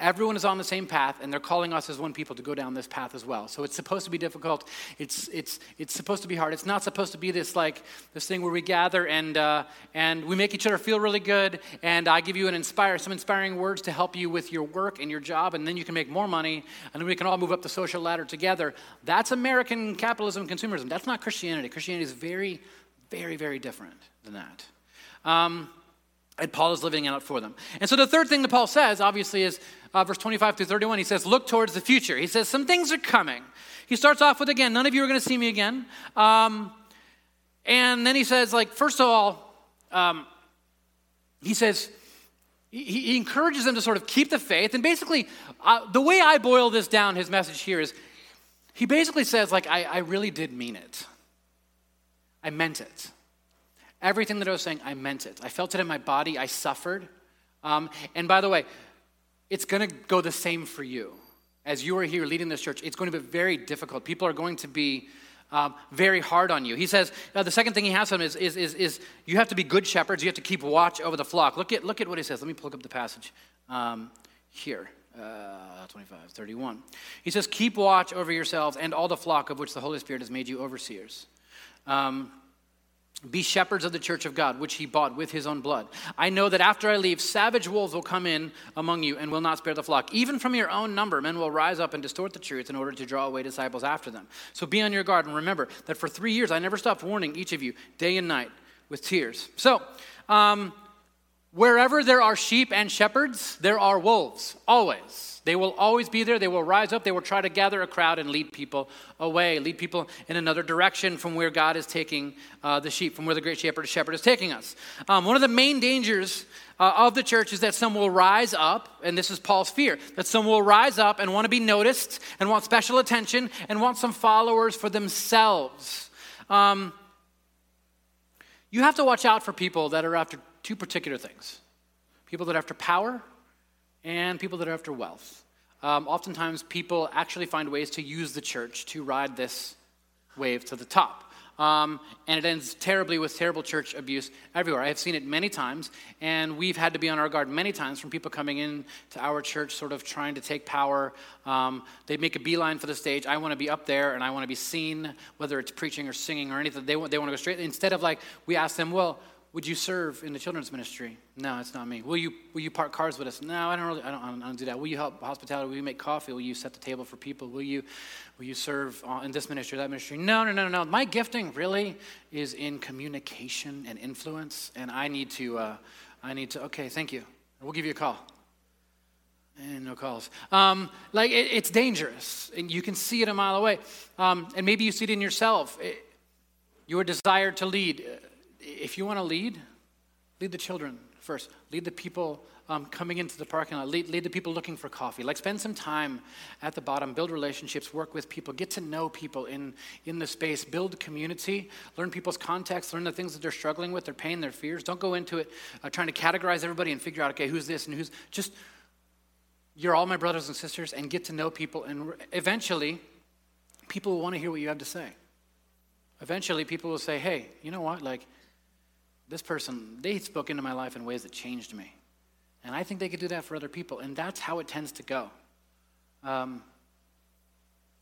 Everyone is on the same path, and they're calling us as one people to go down this path as well. So it's supposed to be difficult. It's, it's, it's supposed to be hard. It's not supposed to be this like this thing where we gather and, uh, and we make each other feel really good, and I give you an inspire, some inspiring words to help you with your work and your job, and then you can make more money, and then we can all move up the social ladder together. That's American capitalism, consumerism. That's not Christianity. Christianity is very, very, very different than that. Um, and Paul is living it out for them. And so the third thing that Paul says, obviously, is uh, verse 25 through 31. He says, Look towards the future. He says, Some things are coming. He starts off with, again, none of you are going to see me again. Um, and then he says, like, first of all, um, he says, he, he, encourages them to sort of keep the faith. And basically, uh, the way I boil this down, his message here is he basically says, like, I, I really did mean it. I meant it. Everything that I was saying, I meant it. I felt it in my body. I suffered. Um, and by the way, it's going to go the same for you. As you are here leading this church, it's going to be very difficult. People are going to be um, very hard on you. He says uh, the second thing he has for them is, is, is, is, you have to be good shepherds. You have to keep watch over the flock. Look at, look at what he says. Let me look up the passage um, here. Uh, 25, 31. He says, Keep watch over yourselves and all the flock of which the Holy Spirit has made you overseers. Um, be shepherds of the church of God, which he bought with his own blood. I know that after I leave, savage wolves will come in among you and will not spare the flock. Even from your own number, men will rise up and distort the truth in order to draw away disciples after them. So be on your guard and remember that for three years I never stopped warning each of you day and night with tears. So, um, Wherever there are sheep and shepherds, there are wolves, always. They will always be there. They will rise up. They will try to gather a crowd and lead people away, lead people in another direction from where God is taking uh, the sheep, from where the great shepherd, shepherd is taking us. Um, one of the main dangers uh, of the church is that some will rise up, and this is Paul's fear, that some will rise up and want to be noticed and want special attention and want some followers for themselves. Um, you have to watch out for people that are after two particular things people that are after power and people that are after wealth. Um, oftentimes, people actually find ways to use the church to ride this wave to the top. Um, and it ends terribly with terrible church abuse everywhere. I have seen it many times, and we've had to be on our guard many times from people coming in to our church, sort of trying to take power. Um, they make a beeline for the stage. I want to be up there, and I want to be seen, whether it's preaching or singing or anything. They want, they want to go straight. Instead of like, we ask them, well, would you serve in the children's ministry? No, it's not me. Will you, will you park cars with us? No, I don't really, I don't, I don't do that. Will you help hospitality? Will you make coffee? Will you set the table for people? Will you, will you serve in this ministry that ministry? No, no, no, no. My gifting really is in communication and influence, and I need to, uh, I need to, okay, thank you. We'll give you a call. And no calls. Um, like, it, it's dangerous, and you can see it a mile away. Um, and maybe you see it in yourself. It, your desire to lead if you want to lead, lead the children first. Lead the people um, coming into the parking lot. Lead, lead the people looking for coffee. Like spend some time at the bottom, build relationships, work with people, get to know people in, in the space, build community, learn people's context, learn the things that they're struggling with, their pain, their fears. Don't go into it uh, trying to categorize everybody and figure out, okay, who's this and who's just, you're all my brothers and sisters and get to know people. And eventually, people will want to hear what you have to say. Eventually, people will say, hey, you know what? Like, this person, they spoke into my life in ways that changed me. And I think they could do that for other people. And that's how it tends to go. Um,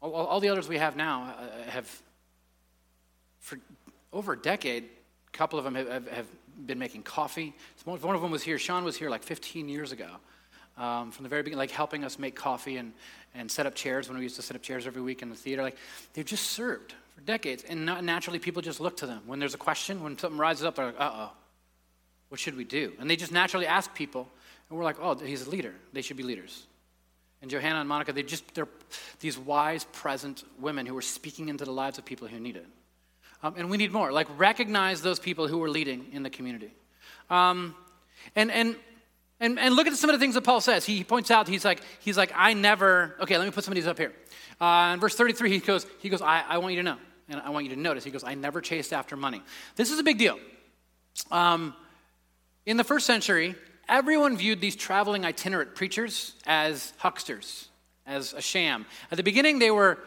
all, all, the others we have now uh, have, for over a decade, a couple of them have, have been making coffee. One of them was here. Sean was here like 15 years ago. Um, from the very beginning, like helping us make coffee and, and set up chairs when we used to set up chairs every week in the theater. Like they've just served for decades. And naturally, people just look to them. When there's a question, when something rises up, they're like, uh oh, what should we do? And they just naturally ask people. And we're like, oh, he's a leader. They should be leaders. And Johanna and Monica, they just, they're these wise, present women who are speaking into the lives of people who need it. Um, and we need more. Like, recognize those people who are leading in the community. Um, and, and, and, and look at some of the things that Paul says. He points out, he's like, he's like, I never, okay, let me put some of these up here. Uh, in verse 33, he goes, he goes I, I want you to know, and I want you to notice. He goes, I never chased after money. This is a big deal. Um, in the first century, everyone viewed these traveling itinerant preachers as hucksters, as a sham. At the beginning, they were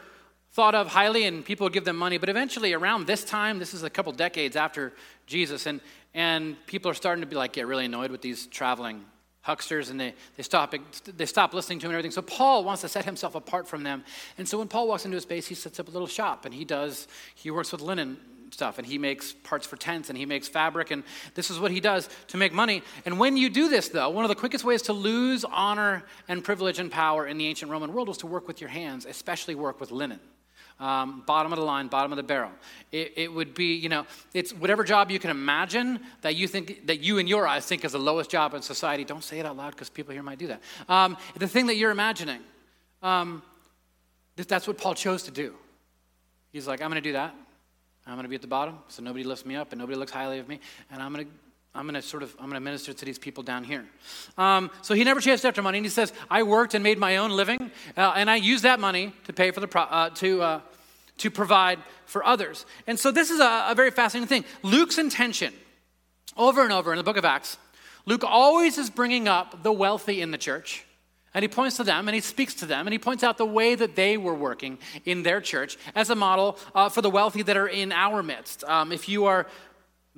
thought of highly and people would give them money, but eventually, around this time, this is a couple decades after Jesus, and, and people are starting to be like, get really annoyed with these traveling hucksters and they, they, stop, they stop listening to him and everything. So Paul wants to set himself apart from them. And so when Paul walks into a space, he sets up a little shop and he does, he works with linen stuff and he makes parts for tents and he makes fabric and this is what he does to make money. And when you do this though, one of the quickest ways to lose honor and privilege and power in the ancient Roman world was to work with your hands, especially work with linen um, bottom of the line, bottom of the barrel. It, it, would be, you know, it's whatever job you can imagine that you think, that you in your eyes think is the lowest job in society. Don't say it out loud because people here might do that. Um, the thing that you're imagining, um, that's what Paul chose to do. He's like, I'm going to do that. I'm going to be at the bottom so nobody lifts me up and nobody looks highly of me. And I'm going to I'm going to sort of, I'm going to minister to these people down here. Um, so he never chased after money. And he says, I worked and made my own living, uh, and I used that money to pay for the, pro- uh, to, uh, to provide for others. And so this is a, a very fascinating thing. Luke's intention, over and over in the book of Acts, Luke always is bringing up the wealthy in the church. And he points to them and he speaks to them and he points out the way that they were working in their church as a model uh, for the wealthy that are in our midst. Um, if you are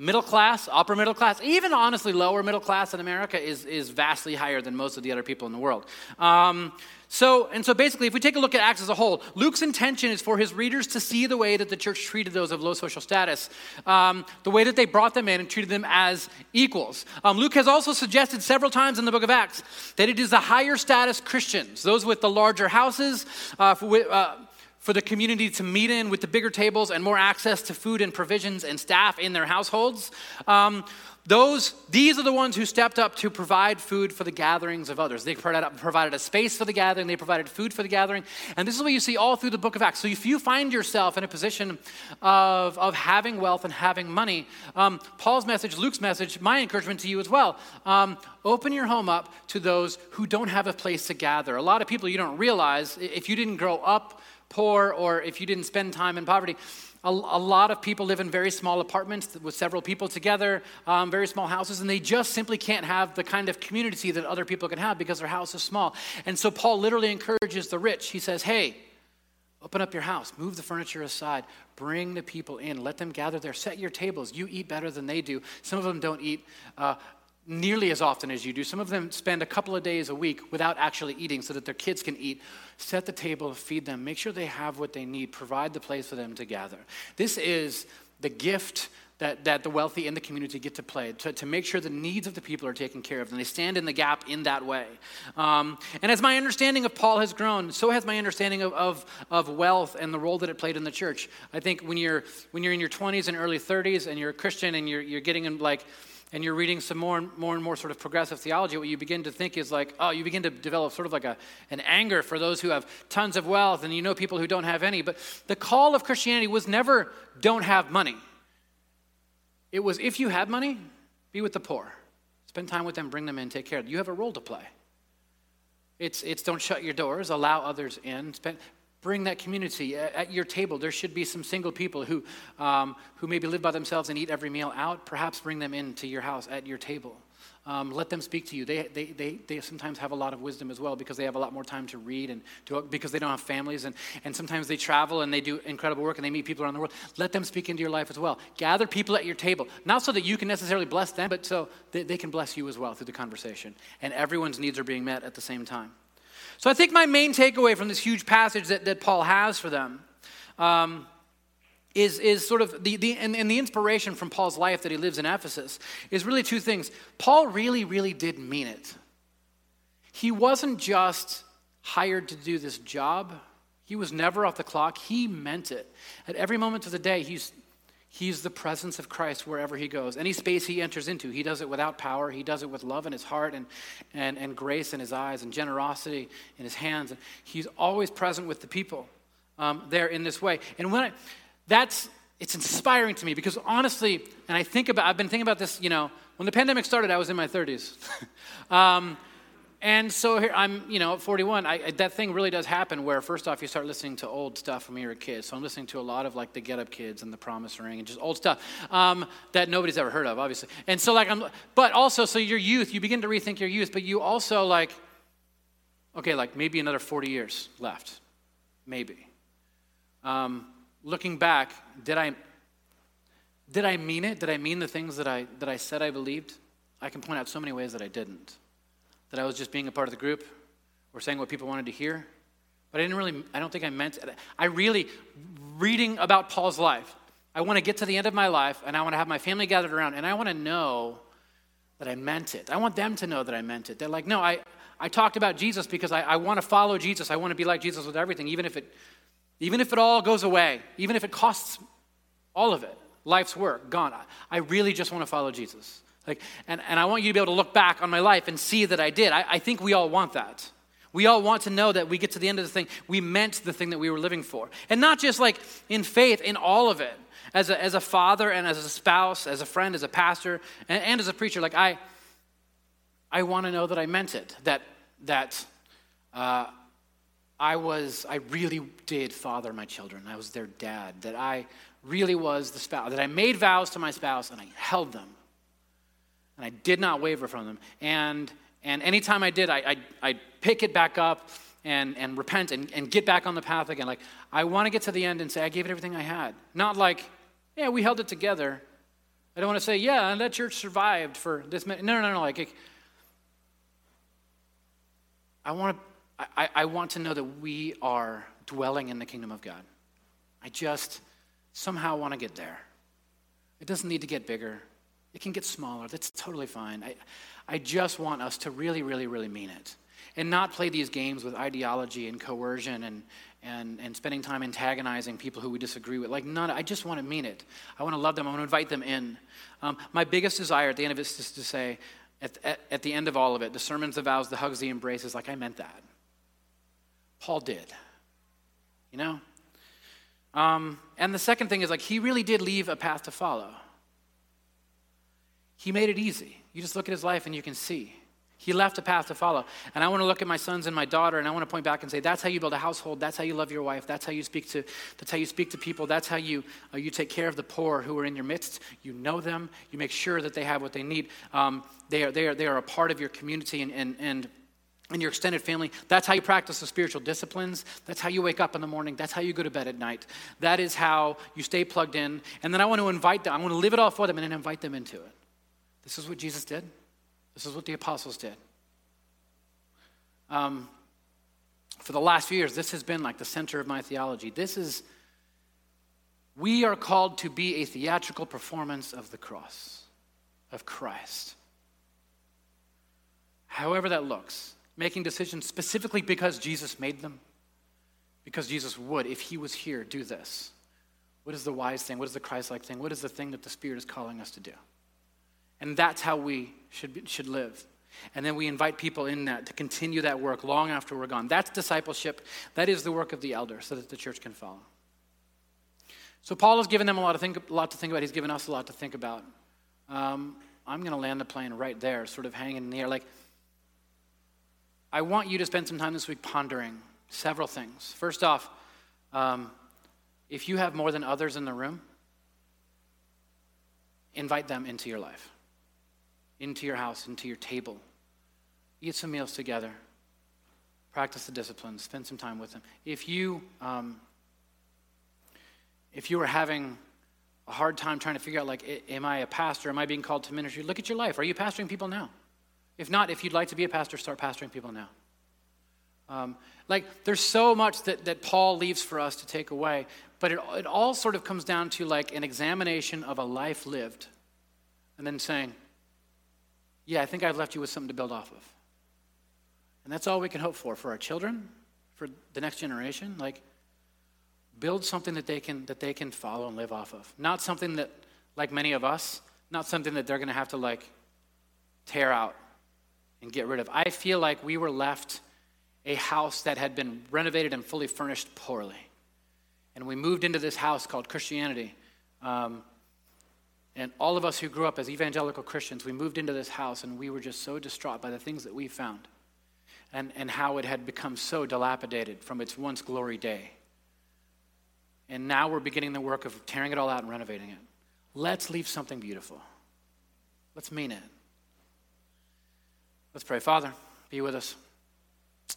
middle class, upper middle class, even honestly lower middle class in America is, is vastly higher than most of the other people in the world. Um, so, and so basically, if we take a look at Acts as a whole, Luke's intention is for his readers to see the way that the church treated those of low social status, um, the way that they brought them in and treated them as equals. Um, Luke has also suggested several times in the book of Acts that it is the higher status Christians, those with the larger houses, uh, for, uh, for the community to meet in with the bigger tables and more access to food and provisions and staff in their households. Um, those, these are the ones who stepped up to provide food for the gatherings of others. They provided a space for the gathering, they provided food for the gathering. And this is what you see all through the book of Acts. So if you find yourself in a position of, of having wealth and having money, um, Paul's message, Luke's message, my encouragement to you as well, um, open your home up to those who don't have a place to gather. A lot of people you don't realize, if you didn't grow up poor or if you didn't spend time in poverty, a, a, lot of people live in very small apartments with several people together, um, very small houses, and they just simply can't have the kind of community that other people can have because their house is small. And so Paul literally encourages the rich. He says, Hey, open up your house, move the furniture aside, bring the people in, let them gather there, set your tables. You eat better than they do. Some of them don't eat. Uh, nearly as often as you do. Some of them spend a couple of days a week without actually eating so that their kids can eat. Set the table, feed them, make sure they have what they need, provide the place for them to gather. This is the gift that, that the wealthy in the community get to play, to, to make sure the needs of the people are taken care of, and they stand in the gap in that way. Um, and as my understanding of Paul has grown, so has my understanding of, of, of wealth and the role that it played in the church. I think when you're, when you're in your 20s and early 30s and you're a Christian and you're, you're getting in like, and you're reading some more and more and more sort of progressive theology, what you begin to think is like, oh, you begin to develop sort of like a, an anger for those who have tons of wealth and you know people who don't have any. But the call of Christianity was never don't have money. It was if you had money, be with the poor. Spend time with them, bring them in, take care of them. You have a role to play. It's, it's don't shut your doors, allow others in. Spend, bring that community at your table. There should be some single people who, um, who maybe live by themselves and eat every meal out. Perhaps bring them into your house at your table. Um, let them speak to you. They, they, they, they sometimes have a lot of wisdom as well because they have a lot more time to read and to, because they don't have families. And, and sometimes they travel and they do incredible work and they meet people around the world. Let them speak into your life as well. Gather people at your table, not so that you can necessarily bless them, but so they, they can bless you as well through the conversation. And everyone's needs are being met at the same time. So I think my main takeaway from this huge passage that, that Paul has for them um, is, is sort of the, the and, and, the inspiration from Paul's life that he lives in Ephesus is really two things. Paul really, really did mean it. He wasn't just hired to do this job. He was never off the clock. He meant it. At every moment of the day, he's He's the presence of Christ wherever he goes. Any space he enters into, he does it without power. He does it with love in his heart and, and, and grace in his eyes and generosity in his hands. And he's always present with the people um, there in this way. And when I, that's, it's inspiring to me because honestly, and I think about, I've been thinking about this, you know, when the pandemic started, I was in my 30s. um, and so here I'm, you know, at 41, I, that thing really does happen where first off you start listening to old stuff when you're a kid. So I'm listening to a lot of like the Get Up Kids and the Promise Ring and just old stuff um, that nobody's ever heard of, obviously. And so like I'm, but also so your youth, you begin to rethink your youth, but you also like, okay, like maybe another 40 years left, maybe. Um, looking back, did I, did I mean it? Did I mean the things that I that I said I believed? I can point out so many ways that I didn't that I was just being a part of the group or saying what people wanted to hear. But I didn't really, I don't think I meant it. I really, reading about Paul's life, I want to get to the end of my life and I want to have my family gathered around and I want to know that I meant it. I want them to know that I meant it. They're like, no, I, I talked about Jesus because I, I want to follow Jesus. I want to be like Jesus with everything, even if it, even if it all goes away, even if it costs all of it, life's work, gone. I really just want to follow Jesus. Like, and, and I want you to be able to look back on my life and see that I did. I, I think we all want that. We all want to know that we get to the end of the thing, we meant the thing that we were living for. And not just like in faith, in all of it. As a, as a father and as a spouse, as a friend, as a pastor, and, and as a preacher, like I, I want to know that I meant it. That, that uh, I was, I really did father my children. I was their dad. That I really was the spouse. That I made vows to my spouse and I held them and I did not waver from them. And, and anytime I did, I, I, I'd pick it back up and, and repent and, and get back on the path again. Like, I want to get to the end and say, I gave it everything I had. Not like, yeah, we held it together. I don't want to say, yeah, and that church survived for this minute. No, no, no, no. Like, I want to, I, I want to know that we are dwelling in the kingdom of God. I just somehow want to get there. It doesn't need to get bigger. It can get smaller. That's totally fine. I, I just want us to really, really, really mean it and not play these games with ideology and coercion and, and, and spending time antagonizing people who we disagree with. Like, none, I just want to mean it. I want to love them. I want to invite them in. Um, my biggest desire at the end of it is to say, at, at, at the end of all of it, the sermons, the vows, the hugs, the embraces, like, I meant that. Paul did. You know? Um, and the second thing is, like, he really did leave a path to follow. He made it easy. You just look at his life and you can see. He left a path to follow. And I want to look at my sons and my daughter and I want to point back and say, that's how you build a household. That's how you love your wife. That's how you speak to, that's how you speak to people. That's how you, uh, you take care of the poor who are in your midst. You know them. You make sure that they have what they need. Um, they, are, they, are, they are a part of your community and, and, and and your extended family. That's how you practice the spiritual disciplines. That's how you wake up in the morning. That's how you go to bed at night. That is how you stay plugged in. And then I want to invite them, I want to live it all for them and then invite them into it. This is what Jesus did. This is what the apostles did. Um, for the last few years, this has been like the center of my theology. This is, we are called to be a theatrical performance of the cross, of Christ. However, that looks, making decisions specifically because Jesus made them, because Jesus would, if he was here, do this. What is the wise thing? What is the Christ like thing? What is the thing that the Spirit is calling us to do? And that's how we should, should live. And then we invite people in that to continue that work long after we're gone. That's discipleship. That is the work of the elder so that the church can follow. So Paul has given them a lot, of think, a lot to think about. He's given us a lot to think about. Um, I'm going to land the plane right there, sort of hanging in the air. Like, I want you to spend some time this week pondering several things. First off, um, if you have more than others in the room, invite them into your life into your house, into your table. Eat some meals together. Practice the disciplines. Spend some time with them. If you, um, if you are having a hard time trying to figure out, like, am I a pastor? Am I being called to ministry? Look at your life. Are you pastoring people now? If not, if you'd like to be a pastor, start pastoring people now. Um, like, there's so much that, that Paul leaves for us to take away, but it, it all sort of comes down to like an examination of a life lived and then saying, yeah, I think I've left you with something to build off of. And that's all we can hope for for our children, for the next generation. Like, build something that they can that they can follow and live off of. Not something that, like many of us, not something that they're going to have to like tear out and get rid of. I feel like we were left a house that had been renovated and fully furnished poorly, and we moved into this house called Christianity. Um, and all of us who grew up as evangelical Christians, we moved into this house and we were just so distraught by the things that we found and, and how it had become so dilapidated from its once glory day. And now we're beginning the work of tearing it all out and renovating it. Let's leave something beautiful. Let's mean it. Let's pray. Father, be with us.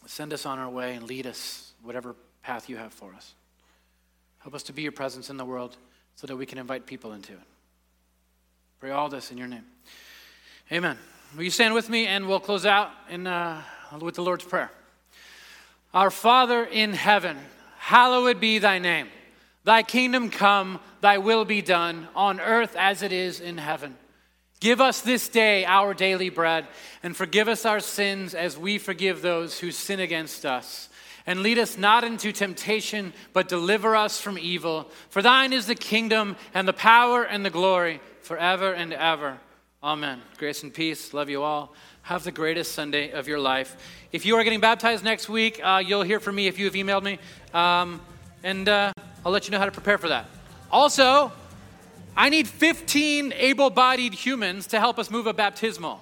Send us on our way and lead us whatever path you have for us. Help us to be your presence in the world so that we can invite people into it. Pray all this in your name. Amen. Will you stand with me and we'll close out in, uh, with the Lord's Prayer? Our Father in heaven, hallowed be thy name. Thy kingdom come, thy will be done, on earth as it is in heaven. Give us this day our daily bread, and forgive us our sins as we forgive those who sin against us. And lead us not into temptation, but deliver us from evil. For thine is the kingdom, and the power, and the glory forever and ever. Amen. Grace and peace. Love you all. Have the greatest Sunday of your life. If you are getting baptized next week, uh, you'll hear from me if you have emailed me. Um, and uh, I'll let you know how to prepare for that. Also, I need 15 able bodied humans to help us move a baptismal.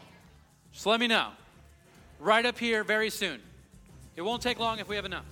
Just let me know. Right up here very soon. It won't take long if we have enough.